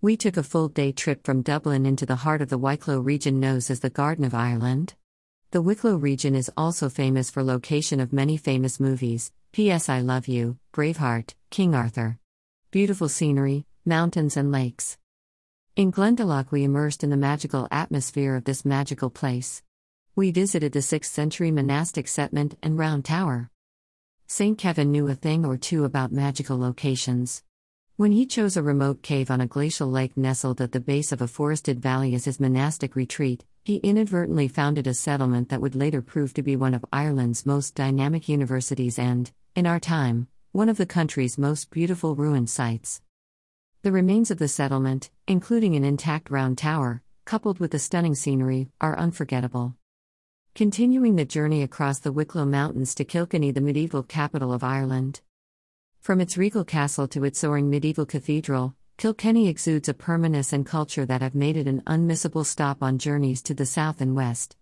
We took a full day trip from Dublin into the heart of the Wicklow region known as the Garden of Ireland. The Wicklow region is also famous for location of many famous movies, P.S. I Love You, Braveheart, King Arthur. Beautiful scenery, mountains and lakes. In Glendalough we immersed in the magical atmosphere of this magical place. We visited the 6th century monastic settlement and Round Tower. St. Kevin knew a thing or two about magical locations. When he chose a remote cave on a glacial lake nestled at the base of a forested valley as his monastic retreat, he inadvertently founded a settlement that would later prove to be one of Ireland's most dynamic universities and, in our time, one of the country's most beautiful ruined sites. The remains of the settlement, including an intact round tower, coupled with the stunning scenery, are unforgettable. Continuing the journey across the Wicklow Mountains to Kilkenny, the medieval capital of Ireland. From its regal castle to its soaring medieval cathedral, Kilkenny exudes a permanence and culture that have made it an unmissable stop on journeys to the south and west.